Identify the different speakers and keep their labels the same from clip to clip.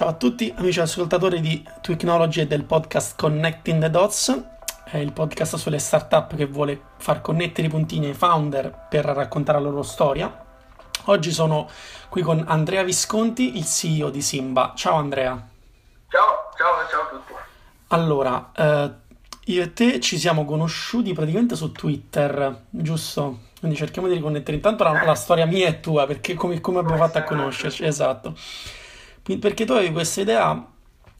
Speaker 1: Ciao a tutti amici ascoltatori di Technology e del podcast Connecting the Dots, è il podcast sulle startup che vuole far connettere i puntini ai founder per raccontare la loro storia. Oggi sono qui con Andrea Visconti, il CEO di Simba. Ciao Andrea.
Speaker 2: Ciao, ciao, ciao a tutti.
Speaker 1: Allora, eh, io e te ci siamo conosciuti praticamente su Twitter, giusto? Quindi cerchiamo di riconnettere intanto la, la storia mia e tua, perché come, come abbiamo fatto a conoscerci, esatto. Perché tu avevi questa idea,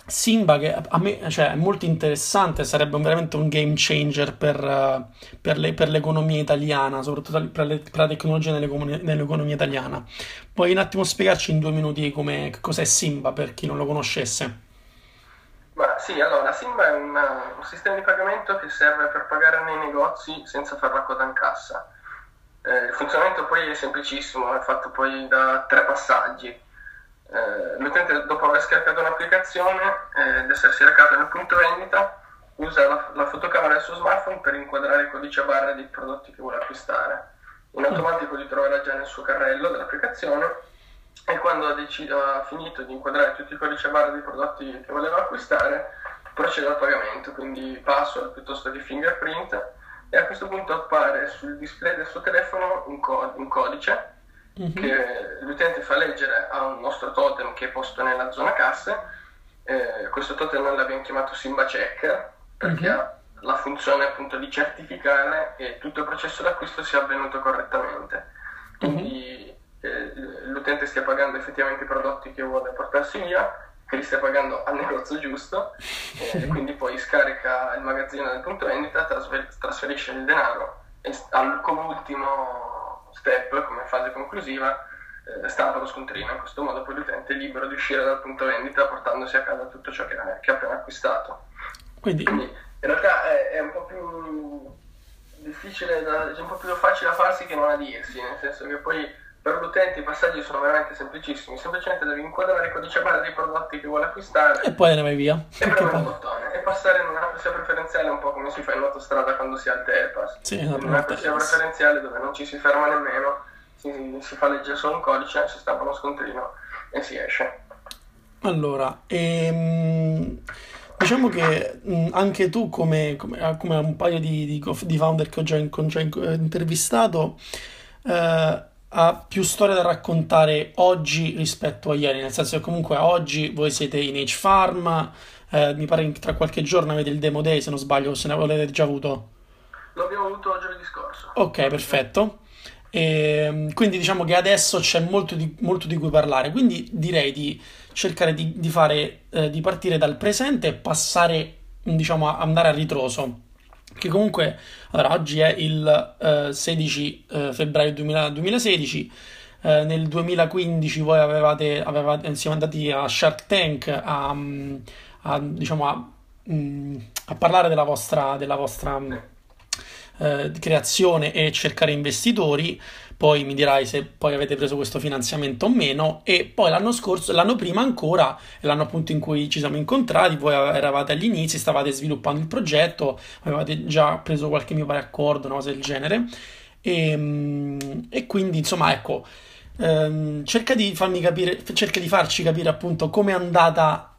Speaker 1: Simba, che a me cioè, è molto interessante, sarebbe veramente un game changer per, per, le, per l'economia italiana, soprattutto per, le, per la tecnologia nell'economia italiana. Puoi un attimo spiegarci in due minuti come, cos'è Simba per chi non lo conoscesse?
Speaker 2: Ma sì, allora Simba è un, un sistema di pagamento che serve per pagare nei negozi senza fare la coda in cassa. Eh, il funzionamento poi è semplicissimo, è fatto poi da tre passaggi. Eh, l'utente dopo aver scaricato un'applicazione eh, ed essersi recato nel punto vendita usa la, la, fotocamera del suo smartphone per inquadrare il codice a barra dei prodotti che vuole acquistare. In automatico li troverà già nel suo carrello dell'applicazione e quando ha, deciso, ha finito di inquadrare tutti i codici a barra dei prodotti che voleva acquistare procede al pagamento, quindi password piuttosto che fingerprint e a questo punto appare sul display del suo telefono un, co- un codice mm-hmm. che l'utente fa leggere a un nostro totem che è posto nella zona casse. Eh, questo totem noi l'abbiamo chiamato Simba Checker perché mm-hmm. ha la funzione appunto di certificare che tutto il processo d'acquisto sia avvenuto correttamente. Quindi mm-hmm. eh, l'utente stia pagando effettivamente i prodotti che vuole portarsi via che li stia pagando al negozio giusto e quindi poi scarica il magazzino del punto vendita, trasferisce il denaro e come ultimo step, come fase conclusiva, eh, stampa lo scontrino. In questo modo poi l'utente è libero di uscire dal punto vendita portandosi a casa tutto ciò che, che ha appena acquistato. Quindi... quindi in realtà è, è, un po' più difficile, da, è un po' più facile a farsi che non a dirsi, nel senso che poi per l'utente i passaggi sono veramente semplicissimi, semplicemente devi inquadrare il codice barra dei prodotti che vuole acquistare
Speaker 1: e poi vai via.
Speaker 2: E premere un bottone e passare in una corsia preferenziale un po' come si fa in autostrada quando si ha il telepass.
Speaker 1: Sì,
Speaker 2: in una corsia preferenziale dove non ci si ferma nemmeno, si, si fa leggere solo un codice, si stampa uno scontrino e si esce.
Speaker 1: Allora, ehm, diciamo che mh, anche tu come, come, come, un paio di, di, di founder che ho già, già intervistato eh, ha più storie da raccontare oggi rispetto a ieri, nel senso che comunque oggi voi siete in H-Farm, eh, mi pare che tra qualche giorno avete il demo day, se non sbaglio, se ne avete già avuto.
Speaker 2: L'abbiamo avuto giovedì scorso.
Speaker 1: Ok, perfetto. E, ehm, quindi diciamo che adesso c'è molto di, molto di cui parlare, quindi direi di cercare di, di fare, eh, di partire dal presente e passare, diciamo, andare a ritroso che comunque allora, oggi è il eh, 16 eh, febbraio 2000, 2016 eh, nel 2015 voi avevate, avevate, siamo andati a Shark Tank a, a, diciamo a, mm, a parlare della vostra, della vostra eh, creazione e cercare investitori poi mi dirai se poi avete preso questo finanziamento o meno e poi l'anno scorso, l'anno prima ancora, l'anno appunto in cui ci siamo incontrati, voi eravate agli inizi, stavate sviluppando il progetto, avevate già preso qualche mio pare accordo, una cosa del genere e, ehm, e quindi insomma ecco, ehm, cerca di farmi capire, cerca di farci capire appunto come è andata,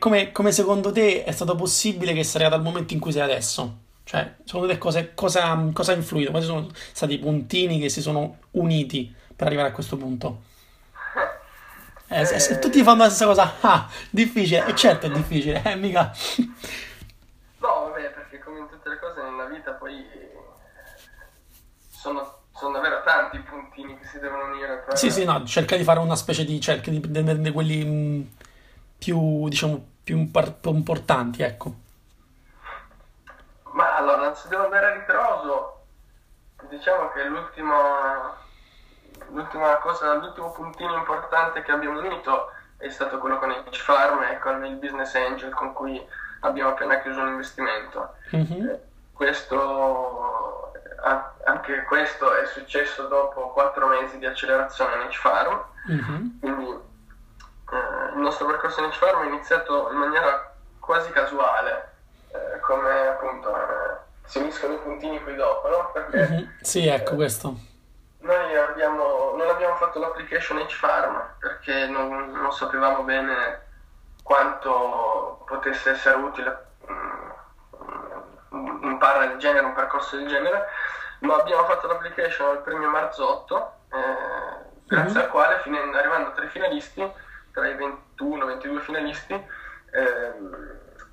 Speaker 1: come, come secondo te è stato possibile che sia arrivato al momento in cui sei adesso. Cioè, secondo te cosa, cosa, cosa ha influito? Quali sono stati i puntini che si sono uniti per arrivare a questo punto? Eh, se, se tutti fanno la stessa cosa, ah, difficile, e certo è difficile, eh, mica...
Speaker 2: No, vabbè, perché come in tutte le cose nella vita poi sono, sono davvero tanti i puntini che si devono unire. Per...
Speaker 1: Sì, sì, no, cerca di fare una specie di, cerca di prendere quelli mh, più, diciamo, più importanti, ecco.
Speaker 2: Se devo andare a ritroso, diciamo che l'ultima, l'ultima cosa, l'ultimo puntino importante che abbiamo unito è stato quello con il Farm e con il Business Angel con cui abbiamo appena chiuso un investimento. Mm-hmm. Questo, anche questo è successo dopo quattro mesi di accelerazione in H-Farm, mm-hmm. quindi eh, il nostro percorso in H-Farm è iniziato in maniera quasi casuale eh, come appunto eh, si uniscono i puntini qui dopo, no? Perché,
Speaker 1: mm-hmm. Sì, ecco questo.
Speaker 2: Noi abbiamo, non abbiamo fatto l'application H-Farm perché non, non sapevamo bene quanto potesse essere utile mm, un par del genere, un percorso del genere, ma abbiamo fatto l'application al premio Marzotto, eh, grazie mm-hmm. al quale, finendo, arrivando tra i finalisti, tra i 21-22 finalisti, eh,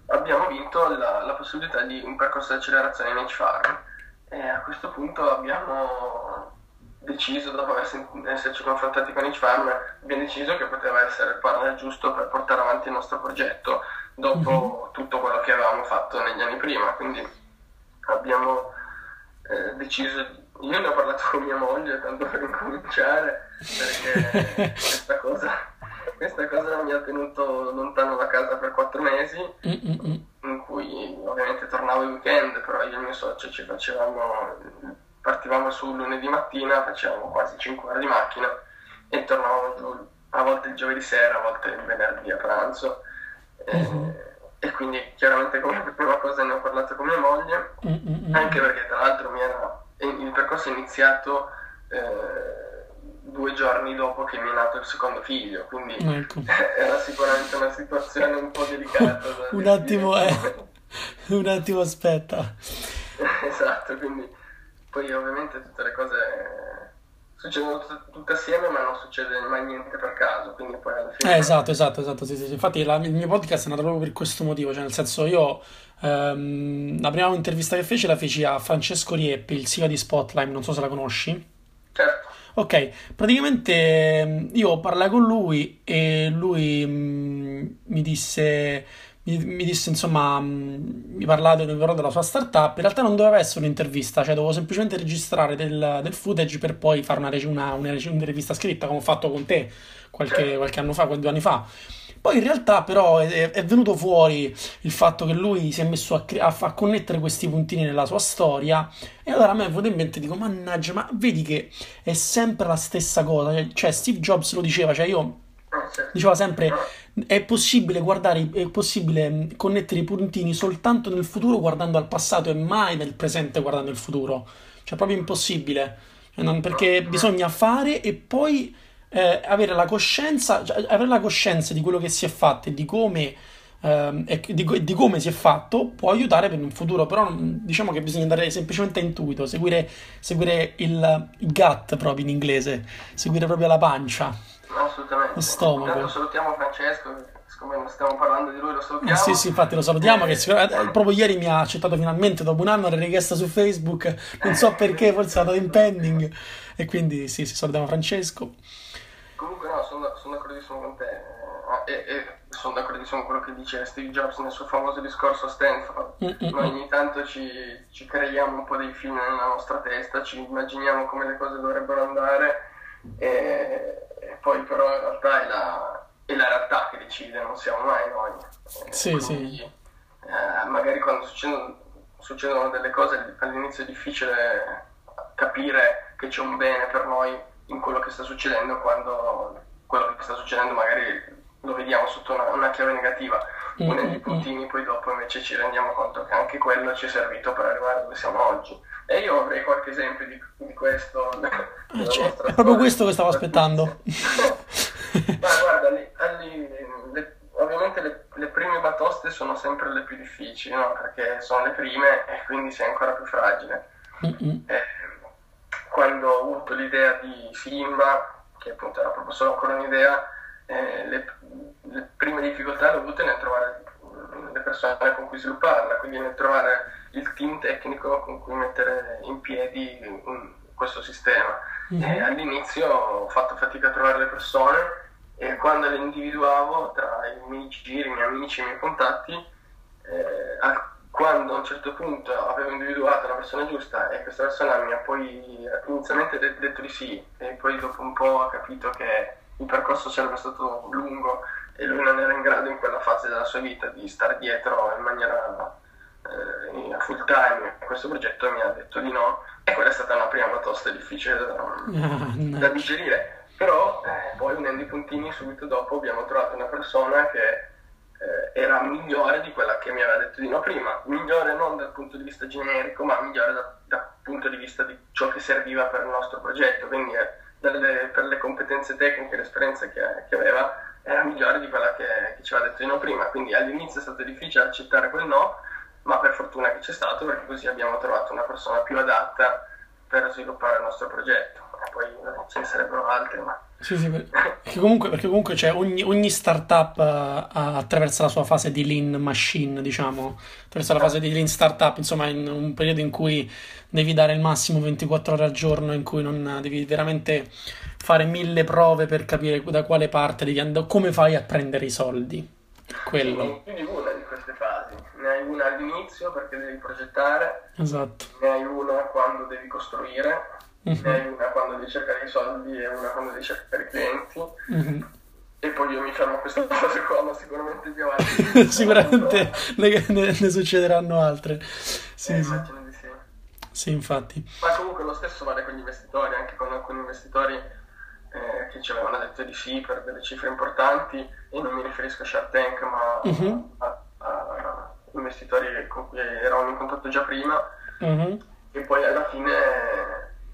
Speaker 2: abbiamo vinto la, la, possibilità di un percorso di accelerazione in H-Farm. E a questo punto abbiamo deciso, dopo esserci confrontati con H-Farm, abbiamo deciso che poteva essere il partner giusto per portare avanti il nostro progetto dopo mm-hmm. tutto quello che avevamo fatto negli anni prima. Quindi abbiamo eh, deciso, io ne ho parlato con mia moglie tanto per incominciare, perché questa cosa, questa cosa mi ha tenuto lontano da casa per quattro mesi, Mm-mm. in cui ovviamente tornavo il weekend, però io e il mio socio ci facevamo, partivamo su lunedì mattina, facevamo quasi 5 ore di macchina e tornavamo giù a volte il giovedì sera, a volte il venerdì a pranzo. Mm-hmm. E, e quindi chiaramente come prima cosa ne ho parlato con mia moglie, Mm-mm. anche perché tra l'altro era, il percorso è iniziato eh, due giorni dopo che mi è nato il secondo figlio, quindi ecco. era sicuramente una situazione un po' delicata.
Speaker 1: un attimo, eh. un attimo aspetta.
Speaker 2: esatto, quindi poi ovviamente tutte le cose succedono tutte assieme ma non succede mai niente per caso quindi poi alla fine
Speaker 1: eh, esatto esatto esatto sì, sì, sì. infatti la, il mio podcast è nato proprio per questo motivo cioè nel senso io ehm, la prima intervista che feci la feci a Francesco Rieppi il CEO di Spotlight non so se la conosci
Speaker 2: certo
Speaker 1: ok praticamente ehm, io parlai con lui e lui mh, mm, mi disse mi, mi disse insomma, mm, mi parlava della sua startup, in realtà non doveva essere un'intervista, cioè dovevo semplicemente registrare del, del footage per poi fare una, una, una, rivista scritta, come ho fatto con te qualche, qualche anno fa, due anni fa. Poi in realtà però è, è, venuto fuori il fatto che lui si è messo a, a, a, connettere questi puntini nella sua storia e allora a me è venuto in mente, dico, mannaggia, ma vedi che è sempre la stessa cosa, cioè Steve Jobs lo diceva, cioè io diceva sempre è possibile guardare, è possibile connettere i puntini soltanto nel futuro guardando al passato e mai nel presente guardando il futuro. Cioè, proprio impossibile. Cioè, perché bisogna fare e poi eh, avere la coscienza, cioè, avere la coscienza di quello che si è fatto e di come. Uh, e di, di, come si è fatto può aiutare per un futuro, però diciamo che bisogna andare semplicemente a intuito, seguire, seguire il, il gut proprio in inglese, seguire proprio la pancia.
Speaker 2: Assolutamente. Lo
Speaker 1: stomaco.
Speaker 2: Intanto salutiamo Francesco, siccome non stiamo parlando di lui, lo salutiamo.
Speaker 1: sì, sì, infatti lo salutiamo, eh, che eh, proprio ieri mi ha accettato finalmente, dopo un anno, la richiesta su Facebook, non so perché, forse è andato in pending, e quindi sì, sì, salutiamo Francesco.
Speaker 2: Comunque no, sono, sono d'accordissimo con te, eh, e, e, sono d'accordissimo con quello che dice Steve Jobs nel suo famoso discorso a Stanford. Mm-mm. Noi ogni tanto ci, ci creiamo un po' dei film nella nostra testa, ci immaginiamo come le cose dovrebbero andare, e poi però in realtà è la, è la realtà che decide, non siamo mai noi.
Speaker 1: Eh, sì, quindi, sì.
Speaker 2: Eh, magari quando succedono, succedono delle cose all'inizio è difficile capire che c'è un bene per noi in quello che sta succedendo quando quello che sta succedendo magari lo vediamo sotto una, una chiave negativa mm-hmm. unendo i puntini poi dopo invece ci rendiamo conto che anche quello ci è servito per arrivare dove siamo oggi e io avrei qualche esempio di, di questo.
Speaker 1: Ah, cioè, è proprio questo che stavo aspettando.
Speaker 2: Ma guarda, lì, lì, le, ovviamente le, le, prime batoste sono sempre le più difficili, no? perché sono le prime e quindi sei ancora più fragile. Eh, quando ho avuto l'idea di Simba, che appunto era proprio solo ancora un'idea, eh, le, le prime difficoltà le ho avute nel trovare le persone con cui svilupparla, quindi nel trovare il team tecnico con cui mettere in piedi un, questo sistema. Mm-hmm. all'inizio ho fatto fatica a trovare le persone e quando le individuavo tra i miei giri, i miei amici, i miei contatti, eh, quando a un certo punto avevo individuato la persona giusta e questa persona mi ha poi inizialmente detto di sì e poi dopo un po' ha capito che il percorso sarebbe stato lungo e lui non era in grado in quella fase della sua vita di stare dietro in maniera eh, a full time a questo progetto e mi ha detto di no. E quella è stata una prima batosta difficile da, oh, da digerire. Però eh, poi unendo i puntini subito dopo abbiamo trovato una persona che eh, era migliore di quella che mi aveva detto di no prima. Migliore non dal punto di vista generico ma migliore da, dal punto di vista di ciò che serviva per il nostro progetto. Quindi dalle, per le competenze tecniche l'esperienza che, che aveva era migliore di quella che, che ci aveva detto di no prima. Quindi all'inizio è stato difficile accettare quel no, ma per fortuna che c'è stato perché così abbiamo trovato una persona più adatta per sviluppare il nostro progetto. E poi ce ne sarebbero altre, ma...
Speaker 1: Sì, sì, perché comunque, perché comunque cioè, ogni, ogni startup uh, attraversa la sua fase di lean machine, diciamo, attraversa la fase di lean startup, insomma, in un periodo in cui devi dare il massimo 24 ore al giorno, in cui non devi veramente fare mille prove per capire da quale parte devi andare, come fai a prendere i soldi. Quello.
Speaker 2: Più di una di queste fasi, ne hai una all'inizio perché devi progettare,
Speaker 1: esatto.
Speaker 2: ne hai una quando devi costruire mm-hmm. ne hai una devi cercare i soldi e una quando devi cercare i clienti. Mm-hmm. E poi io mi fermo a questa fase qua, ma sicuramente più avanti.
Speaker 1: sicuramente ne, ne, ne, succederanno altre. Sì,
Speaker 2: eh,
Speaker 1: sì.
Speaker 2: di sì.
Speaker 1: Sì, infatti.
Speaker 2: Ma comunque lo stesso vale con gli investitori, anche con alcuni investitori eh, che ci avevano detto di sì per delle cifre importanti, e non mi riferisco a Shark Tank, ma mm-hmm. a, a, a, investitori con cui eravamo in contatto già prima, mm-hmm. e poi alla fine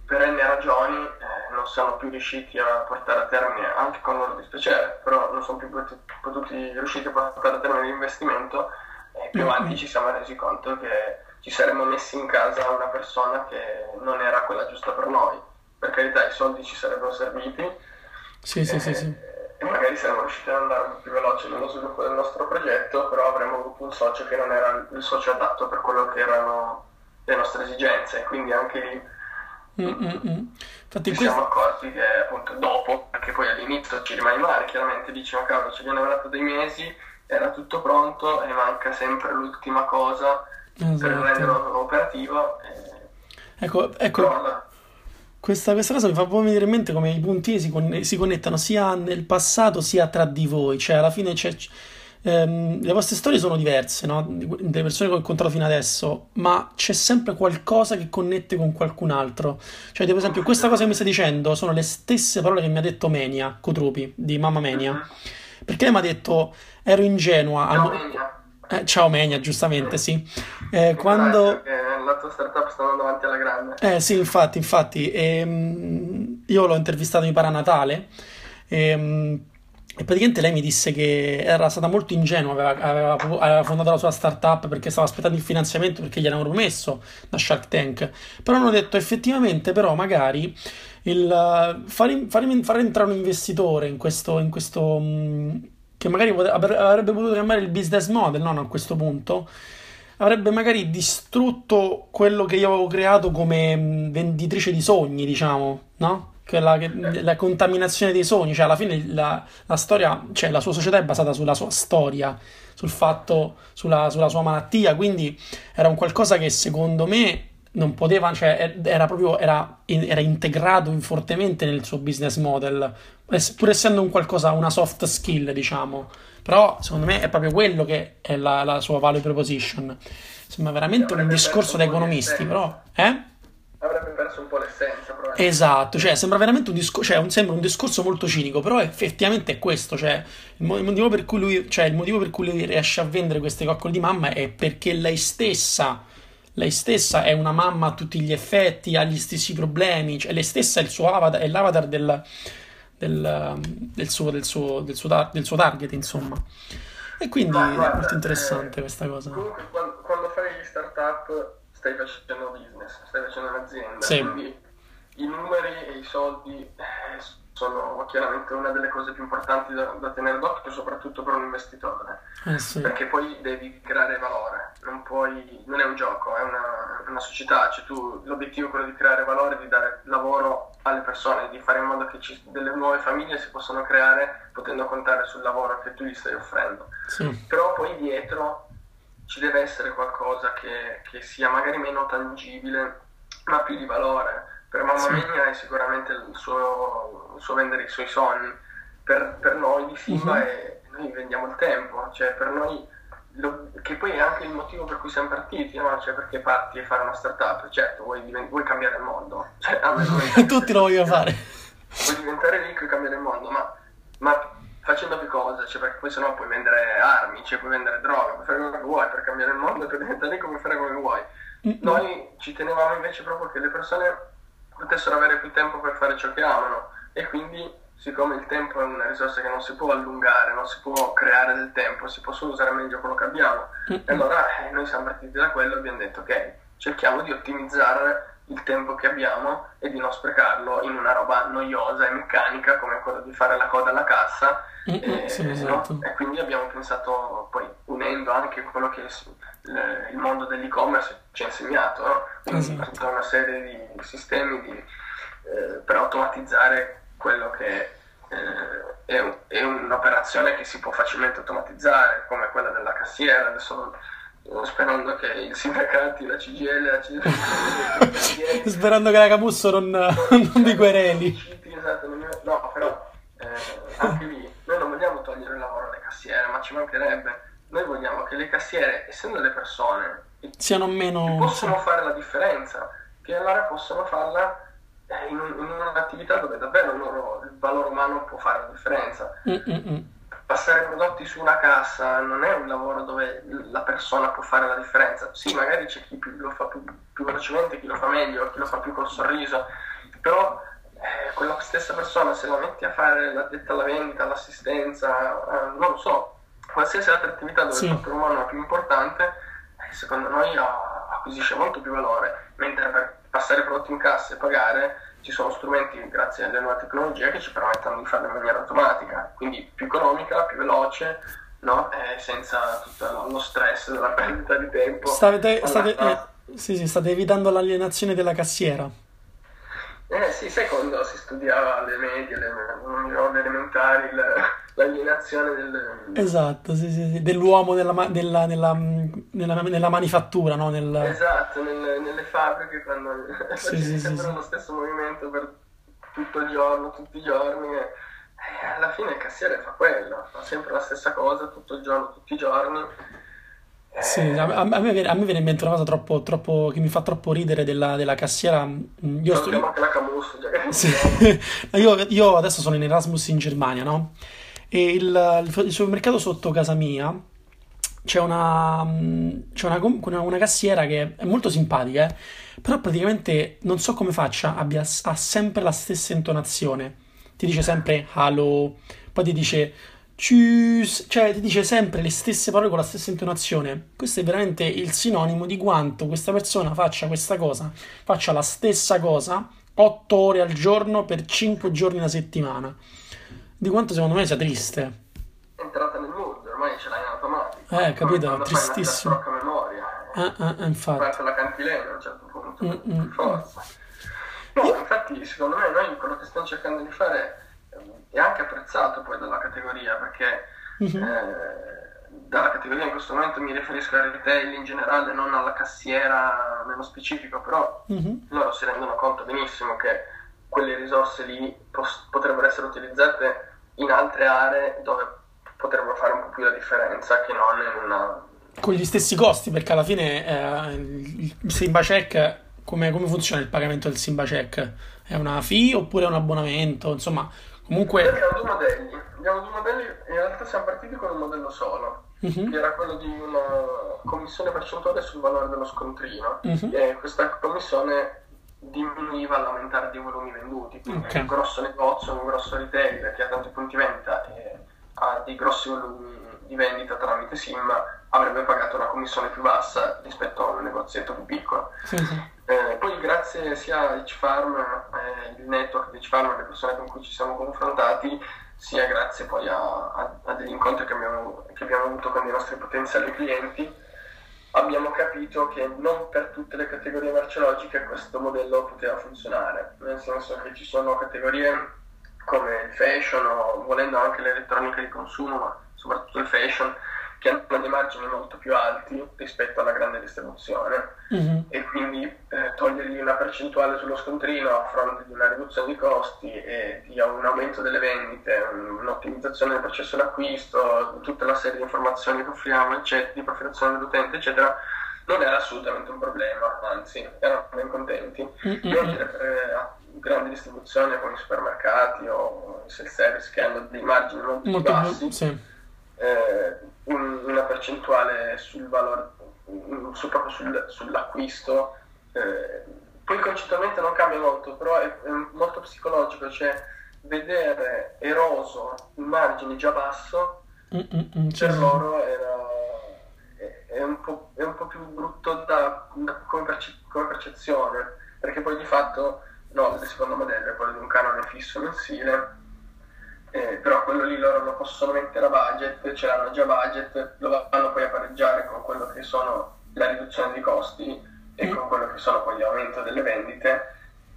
Speaker 2: per n ragioni eh, non siamo più riusciti a portare a termine, anche con loro dispiacere, però non sono più potuti, potuti riusciti a portare a termine l'investimento e più avanti ci siamo resi conto che ci saremmo messi in casa una persona che non era quella giusta per noi. Per carità i soldi ci sarebbero serviti
Speaker 1: sì, sì, sì, sì.
Speaker 2: e magari saremmo riusciti ad andare un po' più veloce nello sviluppo del nostro progetto, però avremmo avuto un socio che non era il socio adatto per quello che erano le nostre esigenze, quindi anche lì
Speaker 1: Mm-mm. Infatti
Speaker 2: ci siamo accorti che appunto dopo, perché poi all'inizio ci rimane male, chiaramente dici ma cavolo ci abbiamo lavorato dei mesi, era tutto pronto e manca sempre l'ultima cosa esatto. per renderlo operativo. E...
Speaker 1: Ecco, ecco questa, questa, cosa mi fa proprio venire in mente come i puntini si, con, si connettano sia nel passato sia tra di voi, cioè alla fine c'è ehm, le vostre storie sono diverse, no? Delle persone che ho incontrato fino adesso, ma c'è sempre qualcosa che connette con qualcun altro. Cioè, per esempio, questa cosa che mi stai dicendo sono le stesse parole che mi ha detto Menia Cotrupi, di Mamma Menia. Perché lei mi ha detto, ero ingenua.
Speaker 2: Ciao, al... Menia.
Speaker 1: Eh, ciao Menia, giustamente, sì. Eh, quando...
Speaker 2: La tua startup sta andando avanti alla grande.
Speaker 1: Eh sì, infatti, infatti. Ehm, io l'ho intervistato mi pare a Natale. Ehm, e praticamente lei mi disse che era stata molto ingenua, aveva, aveva, aveva, fondato la sua startup perché stava aspettando il finanziamento perché gli avevano promesso da Shark Tank. Però hanno detto effettivamente, però magari il fare, fare, fare entrare un investitore in questo, in questo mm, che magari avrebbe potuto cambiare il business model no, a questo punto avrebbe magari distrutto quello che io avevo creato come mm, venditrice di sogni, diciamo, no? Che, la contaminazione dei sogni, cioè alla fine la, la, storia, cioè la sua società è basata sulla sua storia, sul fatto, sulla, sulla, sua malattia, quindi era un qualcosa che secondo me non poteva, cioè era proprio, era, era integrato fortemente nel suo business model, pur essendo un qualcosa, una soft skill, diciamo, però secondo me è proprio quello che è la, la sua value proposition. Sembra veramente un discorso da economisti, però... Eh?
Speaker 2: Avrebbe perso un po' l'essenza
Speaker 1: Esatto, cioè sembra veramente un, discor- cioè, un, sembra un discorso molto cinico, però effettivamente è questo, cioè il, mo- il, motivo per cui lui, cioè, il motivo per cui lui riesce a vendere queste coccole di mamma è perché lei stessa, lei stessa è una mamma a tutti gli effetti, ha gli stessi problemi, cioè lei stessa è il suo avatar, è l'avatar del, del, del, suo, del, suo, del, suo, tar- del suo target, insomma. E quindi Ma, guarda, è molto interessante
Speaker 2: eh,
Speaker 1: questa cosa.
Speaker 2: Comunque quando, quando fai gli startup stai facendo business, stai facendo un'azienda,
Speaker 1: sì.
Speaker 2: quindi i numeri e i soldi eh, sono chiaramente una delle cose più importanti da, da tenere d'occhio, soprattutto per un investitore,
Speaker 1: eh sì.
Speaker 2: perché poi devi creare valore, non, puoi, non è un gioco, è una, una società, cioè tu, l'obiettivo è quello di creare valore, di dare lavoro alle persone, di fare in modo che ci, delle nuove famiglie si possano creare potendo contare sul lavoro che tu gli stai offrendo.
Speaker 1: Sì.
Speaker 2: Però poi dietro ci deve essere qualcosa che, che sia magari meno tangibile, ma più di valore per Mamma sì. Mia è sicuramente il suo, il suo, vendere i suoi sogni. Per, per noi di Simba uh-huh. è, noi vendiamo il tempo, cioè per noi, lo, che poi è anche il motivo per cui siamo partiti, no? cioè perché parti e fare una startup, certo vuoi, vuoi cambiare il mondo, cioè,
Speaker 1: tutti lo vogliono fare.
Speaker 2: Vuoi diventare ricco e cambiare il mondo, ma, ma facendo più cose, cioè perché poi sennò puoi vendere armi, cioè puoi vendere droga, puoi fare quello che vuoi per cambiare il mondo, per diventare puoi fare quello che vuoi. Mm-hmm. Noi ci tenevamo invece proprio che le persone potessero avere più tempo per fare ciò che amano e quindi siccome il tempo è una risorsa che non si può allungare, non si può creare del tempo, si può solo usare meglio quello che abbiamo. E allora eh, noi siamo partiti da quello e abbiamo detto ok, cerchiamo di ottimizzare il tempo che abbiamo e di non sprecarlo in una roba noiosa e meccanica come quella di fare la coda alla cassa.
Speaker 1: E, sì, esatto.
Speaker 2: no? e quindi abbiamo pensato, poi unendo anche quello che il mondo dell'e-commerce ci ha insegnato, no? quindi esatto. tutta una serie di sistemi di, eh, per automatizzare quello che eh, è, è, un'operazione che si può facilmente automatizzare, come quella della cassiera. Adesso sperando che i sindacati, la CGL, la CGL
Speaker 1: sperando che la Camusso non, non vi quereli.
Speaker 2: Esatto, no, però eh, anche lì noi non vogliamo togliere il lavoro alle cassiere, ma ci mancherebbe. Noi vogliamo che le cassiere, essendo le persone,
Speaker 1: siano meno.
Speaker 2: possono fare la differenza, che allora possono farla eh, in, un, in, un'attività dove davvero loro, il valore umano può fare la differenza.
Speaker 1: Mm-mm.
Speaker 2: Passare prodotti su una cassa non è un lavoro dove la persona può fare la differenza. Sì, magari c'è chi lo fa più, più, velocemente, chi lo fa meglio, chi lo fa più col sorriso, però eh, quella stessa persona se la metti a fare l'addetta alla vendita, l'assistenza, eh, non lo so, qualsiasi altra attività dove sì. il fattore umano è più importante, eh, secondo noi acquisisce molto più valore, mentre per passare prodotti in cassa e pagare, ci sono strumenti grazie alle nuove tecnologie che ci permettono di farlo in maniera automatica, quindi più economica, più veloce, no? eh, senza tutto lo stress della perdita di tempo.
Speaker 1: State, state, eh, sì, sì, state evitando l'alienazione della cassiera.
Speaker 2: Eh sì, sai quando si studiava alle medie, alle, alle elementari, l'alienazione del...
Speaker 1: Esatto, sì, sì, sì. dell'uomo nella, nella, nella, nella, nella manifattura, no? Nel...
Speaker 2: Esatto, nel, nelle fabbriche quando
Speaker 1: sì, sì,
Speaker 2: sempre
Speaker 1: sì,
Speaker 2: lo stesso movimento per tutto il giorno, tutti i giorni. E, e alla fine il cassiere fa quello, fa sempre la stessa cosa tutto il giorno, tutti i giorni
Speaker 1: sì, a, a, me, a, me, viene in mente una cosa troppo, troppo, che mi fa troppo ridere della, della cassiera.
Speaker 2: Mm, io, sto... Camus,
Speaker 1: sì. io, io, adesso sono in Erasmus in Germania, no? E il, il, supermercato sotto casa mia c'è una, mm, c'è una, una, una cassiera che è molto simpatica, eh? però praticamente non so come faccia, abbia, ha sempre la stessa intonazione. Ti dice sempre hello, poi ti dice Tschüss, cioè ti dice sempre le stesse parole con la stessa intonazione. Questo è veramente il sinonimo di quanto questa persona faccia questa cosa, faccia la stessa cosa 8 ore al giorno per 5 giorni alla settimana. Di quanto secondo me sia triste.
Speaker 2: È entrata nel mood, ormai ce l'hai in automatico.
Speaker 1: Eh, capito, tristissimo.
Speaker 2: Fai una memoria.
Speaker 1: Eh, eh, eh, infatti.
Speaker 2: Fai la cantilena a un certo punto,
Speaker 1: Mm-mm.
Speaker 2: forza. No, infatti, secondo me noi quello che stiamo cercando di fare è e anche apprezzato poi categoria perché uh-huh. eh, dalla categoria in questo momento mi riferisco al retail in generale, non alla cassiera nello specifico, però uh-huh. loro si rendono conto benissimo che quelle risorse lì pos- potrebbero essere utilizzate in altre aree dove potrebbero fare un po' più la differenza che non in una...
Speaker 1: Con gli stessi costi, perché alla fine eh, il Simba Check, come, come funziona il pagamento del Simba Check? È una fee oppure è un abbonamento? Insomma, Comunque...
Speaker 2: Noi abbiamo due modelli. Abbiamo due modelli, in realtà siamo partiti con un modello solo, uh-huh. che era quello di una commissione percentuale sul valore dello scontrino. Uh-huh. E questa commissione diminuiva all'aumentare dei volumi venduti. Quindi okay. un grosso negozio, un grosso retailer che ha tanti punti vendita e ha dei grossi volumi di vendita tramite SIM avrebbe pagato una commissione più bassa rispetto a un negozietto più piccolo.
Speaker 1: Sì, sì.
Speaker 2: Grazie sia a H-Farm, eh, il network di H-Farm, le persone con cui ci siamo confrontati, sia grazie poi a, a, a degli incontri che abbiamo, che abbiamo avuto con i nostri potenziali clienti, abbiamo capito che non per tutte le categorie merceologiche questo modello poteva funzionare, nel senso che ci sono categorie come il fashion o volendo anche l'elettronica di consumo, ma soprattutto il fashion, che hanno dei margini molto più alti rispetto alla grande distribuzione
Speaker 1: mm-hmm.
Speaker 2: e quindi eh, togliergli una percentuale sullo scontrino a fronte di una riduzione di costi e di un aumento delle vendite, un'ottimizzazione del processo d'acquisto, tutta la serie di informazioni che offriamo, eccetera, di profilazione dell'utente, eccetera, non era assolutamente un problema, anzi erano ben contenti. Mentre eh, grandi distribuzioni come i supermercati o i self-service che hanno dei margini molto, molto bassi,
Speaker 1: sì
Speaker 2: eh, una percentuale sul valore, su, proprio sul, sull'acquisto. Eh, poi concettualmente non cambia molto, però è, è molto psicologico, cioè vedere eroso il margine già basso
Speaker 1: Mm-mm, sì,
Speaker 2: per
Speaker 1: sì.
Speaker 2: loro era, è, è un po', è un po' più brutto da, da- come, perce- come percezione, perché poi di fatto no, il secondo modello è quello di un canone fisso mensile, eh, però quello lì loro lo possono mettere a budget, ce l'hanno già budget, lo vanno poi a pareggiare con quello che sono la riduzione dei costi e con quello che sono poi l'aumento delle vendite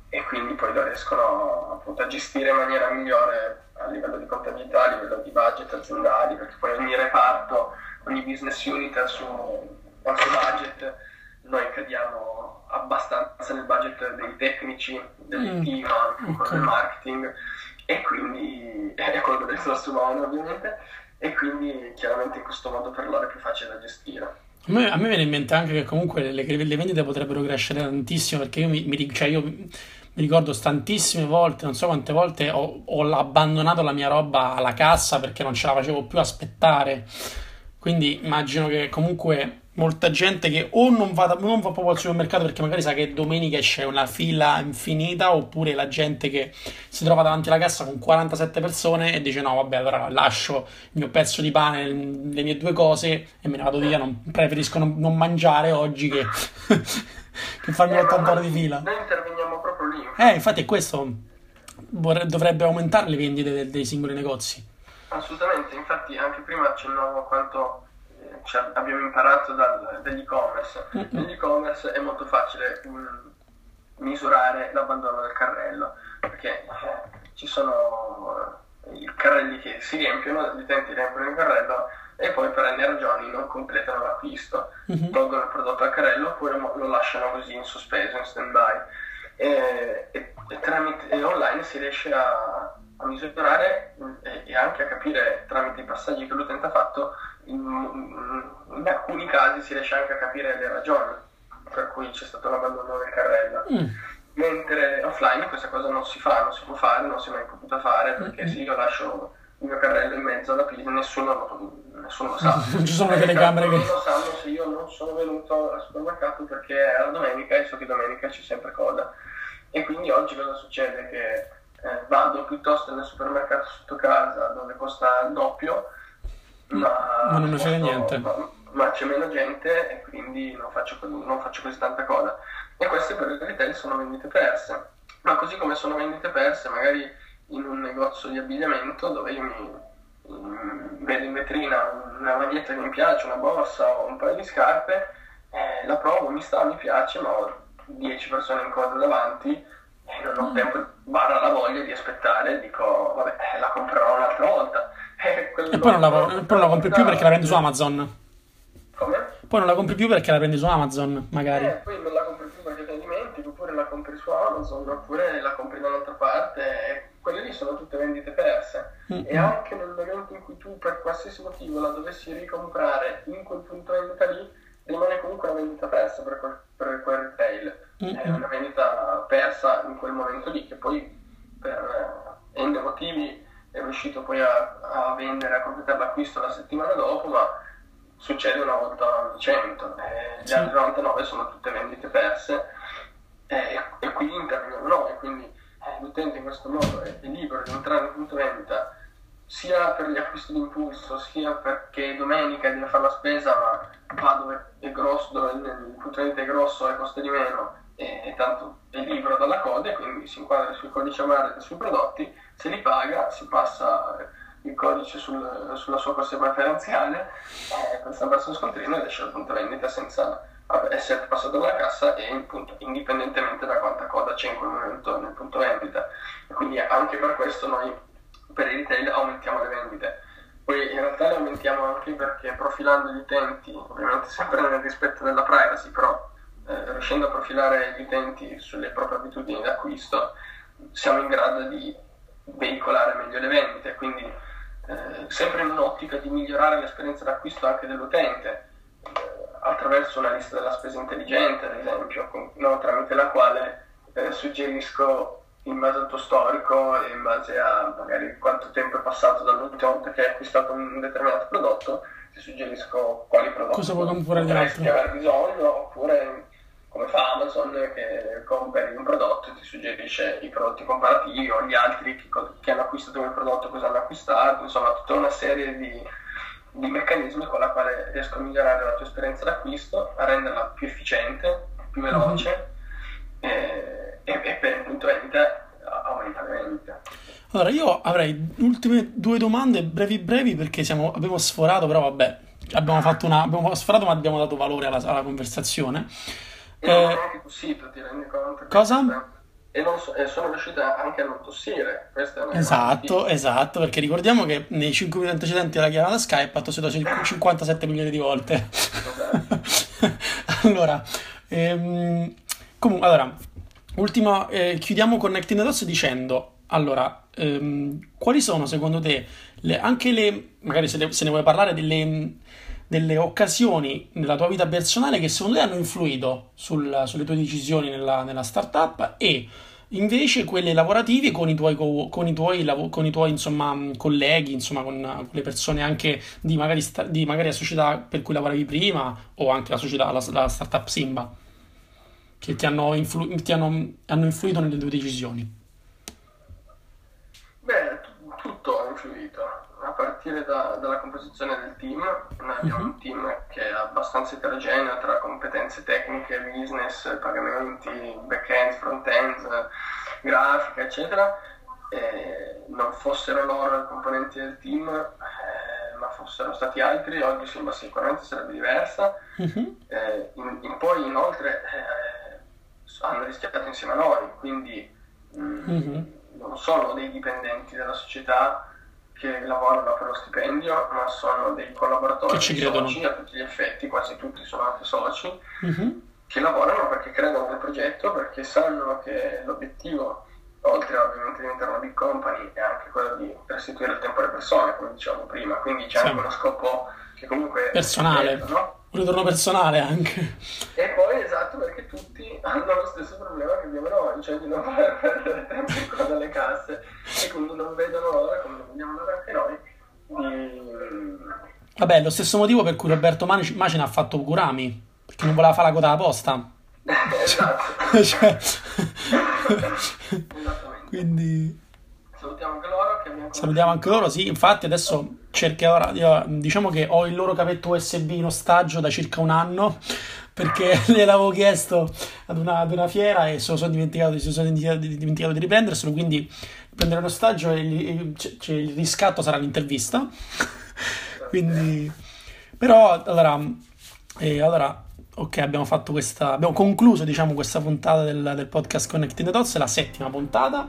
Speaker 2: e quindi poi lo riescono appunto a gestire in maniera migliore a livello di contabilità, a livello di budget aziendali, perché poi ogni reparto, ogni business unit ha il suo, budget, noi cadiamo abbastanza nel budget dei tecnici, del
Speaker 1: Mm,
Speaker 2: team, anche
Speaker 1: ok.
Speaker 2: quello del marketing e quindi è quello del risorse umane ovviamente e quindi chiaramente in questo modo per loro è più facile da gestire.
Speaker 1: A me, a me viene in mente anche che comunque le, le vendite potrebbero crescere tantissimo perché io mi, mi cioè io mi ricordo tantissime volte, non so quante volte ho, ho abbandonato la mia roba alla cassa perché non ce la facevo più aspettare. Quindi immagino che comunque molta gente che o non va, non va proprio al supermercato perché magari sa che domenica c'è una fila infinita, oppure la gente che si trova davanti alla cassa con 47 persone e dice no, vabbè, allora lascio il mio pezzo di pane, le mie due cose e me ne vado via, non- preferisco non, non mangiare oggi che, che farmi
Speaker 2: Eh, ma
Speaker 1: 80 ore di fila.
Speaker 2: Noi interveniamo proprio lì.
Speaker 1: Eh, infatti è questo, vorre- dovrebbe aumentare le vendite del- dei singoli negozi.
Speaker 2: Assolutamente, infatti anche prima accennavo a quanto ci ab- abbiamo imparato dal- dagli-e-commerce.
Speaker 1: Mm-mm.
Speaker 2: Nell'e-commerce è molto facile mm, misurare l'abbandono del carrello, perché eh, ci sono eh, i carrelli che si riempiono, gli utenti riempiono il carrello e poi per n ragioni non completano l'acquisto,
Speaker 1: Mhm.
Speaker 2: tolgono il prodotto al carrello oppure lo lasciano così in sospeso, in stand-by. E, e- e tramite e online si riesce a, a misurare mm, e, anche a capire tramite i passaggi che l'utente ha fatto, in, in alcuni casi si riesce anche a capire le ragioni per cui c'è stato l'abbandono del carrello.
Speaker 1: Mm.
Speaker 2: Mentre offline questa cosa non si fa, non si può fare, non si è mai potuta fare perché
Speaker 1: Mm-mm.
Speaker 2: se io lascio il mio carrello in mezzo alla pista nessuno, lo- nessuno lo sa.
Speaker 1: Non ci sono le
Speaker 2: Eh,
Speaker 1: telecamere
Speaker 2: Non
Speaker 1: che...
Speaker 2: lo sanno se io non sono venuto al supermercato perché era domenica e so che domenica c'è sempre coda. E quindi oggi cosa succede? Che eh, vado piuttosto nel supermercato sotto casa dove costa il doppio, ma,
Speaker 1: Ma non mi frega niente.
Speaker 2: ma- ma c'è meno gente e quindi non faccio, così- non faccio così tanta coda. E queste per il retail sono vendite perse. Ma così come sono vendite perse, magari in un negozio di abbigliamento dove io mi, mm, vedo in vetrina una maglietta che mi piace, una borsa o un paio di scarpe, eh, la provo, mi sta, mi piace, ma ho 10 persone in coda davanti e non ho tempo, barra la voglia di aspettare, dico, vabbè, la comprerò un'altra volta. E,
Speaker 1: E poi non la, poi non la compri più perché la prendi su Amazon.
Speaker 2: Come?
Speaker 1: Poi non la compri più perché la prendi su Amazon, magari.
Speaker 2: Eh, poi non la compri più perché te ne dimentichi, oppure la compri su Amazon, oppure la compri da un'altra parte. Quelle lì sono tutte vendite perse.
Speaker 1: Mm-mm.
Speaker 2: E anche nel momento in cui tu per qualsiasi motivo la dovessi ricomprare in quel punto vendita lì, rimane comunque una vendita persa per quel, per quel retail. È
Speaker 1: Mm-mm.
Speaker 2: una vendita persa in quel momento lì, che poi per eh, n motivi è riuscito poi a, a vendere, a completare l'acquisto la settimana dopo, ma succede una volta ogni 100. Eh,
Speaker 1: Sì.
Speaker 2: Le altre 99 sono tutte vendite perse eh, e qui interveniamo noi, quindi eh, l'utente in questo modo è, è libero di entrare nel punto vendita sia per gli acquisti d'impulso, sia perché domenica deve fare la spesa, ma va dove è grosso, dove il punto è grosso e costa di meno, e, e tanto è libero dalla coda, e quindi si inquadra sul codice a barre sui prodotti, se li paga, si passa il codice sul- sulla sua corsia preferenziale, eh, stampare lo scontrino ed esce dal punto vendita senza essere passato dalla cassa e il punto- indipendentemente da quanta coda c'è in quel momento nel punto vendita. E quindi anche per questo noi per il retail aumentiamo le vendite. Poi in realtà le aumentiamo anche perché profilando gli utenti, ovviamente sempre nel rispetto della privacy, però eh, riuscendo a profilare gli utenti sulle proprie abitudini d'acquisto, siamo in grado di veicolare meglio le vendite, quindi eh, sempre in un'ottica di migliorare l'esperienza d'acquisto anche dell'utente, eh, attraverso una lista della spesa intelligente, ad esempio, con- no, tramite la quale eh, suggerisco in base al tuo storico e in base a magari quanto tempo è passato dall'ultima volta che hai acquistato un determinato prodotto, ti suggerisco quali prodotti potresti aver bisogno, oppure come fa Amazon che compri un prodotto e ti suggerisce i prodotti comparativi o gli altri che, che hanno acquistato quel prodotto cosa hanno acquistato, insomma tutta una serie di, di meccanismi con la quale riesco a migliorare la tua esperienza d'acquisto, a renderla più efficiente, più veloce mm-hmm. e, e, e, per il punto vendita aumenta le vendite.
Speaker 1: Allora io avrei ultime due domande brevi brevi perché siamo, abbiamo sforato però vabbè abbiamo fatto una abbiamo sforato ma abbiamo dato valore alla, alla conversazione
Speaker 2: e non è neanche tossito, ti rendi conto?
Speaker 1: Cosa?
Speaker 2: E, so, e, sono riuscita anche a non tossire.
Speaker 1: esatto, esatto, perché ricordiamo che nei 5 minuti antecedenti alla chiamata Skype ha tossito 57 milioni di volte. Esatto. allora, ehm, comunque, allora, ultima, eh, chiudiamo Connecting the Dots dicendo, allora, ehm, quali sono secondo te, le, anche le, magari se, le, se ne vuoi parlare, delle delle occasioni nella tua vita personale che secondo te hanno influito sul, sulle tue decisioni nella, nella, startup e invece quelle lavorative con i tuoi, con i tuoi, con i tuoi insomma, colleghi, insomma, con, con, le persone anche di magari, di magari la società per cui lavoravi prima o anche la società, la, la startup Simba che ti, hanno, influ, ti hanno, hanno influito nelle tue decisioni.
Speaker 2: Beh, tutto ha influito a partire da, dalla composizione del team. Noi abbiamo uh-huh. un team che è abbastanza eterogeneo tra competenze tecniche, business, pagamenti, back-end, front-end, grafica, eccetera. E non fossero loro i componenti del team, eh, ma fossero stati altri, oggi Simba sicuramente sarebbe diversa. Uh-huh. Eh, in, in poi inoltre eh, hanno rischiato insieme a noi, quindi mh, uh-huh. non sono dei dipendenti della società che lavorano per lo stipendio, ma sono dei collaboratori che ci soci a tutti gli effetti, quasi tutti sono anche soci, mm-hmm. che lavorano perché credono nel progetto, perché sanno che l'obiettivo, oltre ovviamente di diventare una big company, è anche quello di restituire il tempo alle persone, come dicevamo prima, quindi c'è sì. anche uno scopo che comunque
Speaker 1: personale, è no? un ritorno personale anche.
Speaker 2: E poi hanno lo stesso problema che abbiamo noi, cioè di non voler perdere tempo in coda alle casse e quindi non vedono l'ora, come lo vogliamo loro anche noi, di...
Speaker 1: Vabbè, lo stesso motivo per cui Roberto Macina ha fatto Kurami, perché non voleva fare la coda alla posta.
Speaker 2: esatto. cioè...
Speaker 1: Quindi...
Speaker 2: Salutiamo anche loro. Che abbiamo
Speaker 1: Salutiamo anche loro, sì. Infatti adesso cercherò, diciamo che ho il loro cavetto USB in ostaggio da circa un anno perché gliel'avevo chiesto ad una, ad una fiera e se lo sono dimenticato, si sono dimenticato di riprenderselo, quindi prenderò in ostaggio e il, cioè, il riscatto sarà l'intervista. quindi, però, allora, eh, allora, ok, abbiamo fatto questa, abbiamo concluso, diciamo, questa puntata del, del podcast Connecting the Dots, la settima puntata.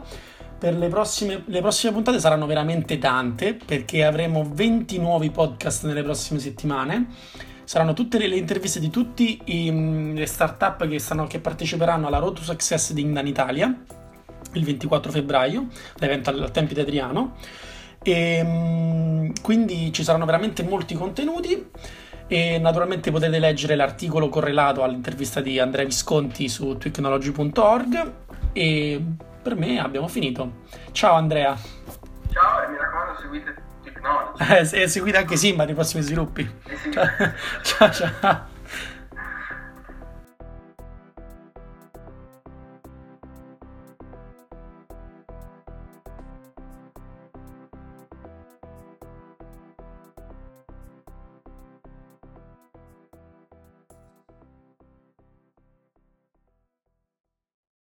Speaker 1: Per le prossime, le prossime puntate saranno veramente tante perché avremo 20 nuovi podcast nelle prossime settimane. Saranno tutte le, le interviste di tutte le startup che, stanno, che parteciperanno alla Road to Success di Indan Italia il 24 febbraio, l'evento al, al Tempi di Adriano. E, ehm, quindi ci saranno veramente molti contenuti e naturalmente potete leggere l'articolo correlato all'intervista di Andrea Visconti su technology.org e per me abbiamo finito. Ciao Andrea.
Speaker 2: Ciao e mi raccomando seguite Technology.
Speaker 1: Eh, seguite anche Simba nei prossimi sviluppi. Eh sì. ciao ciao.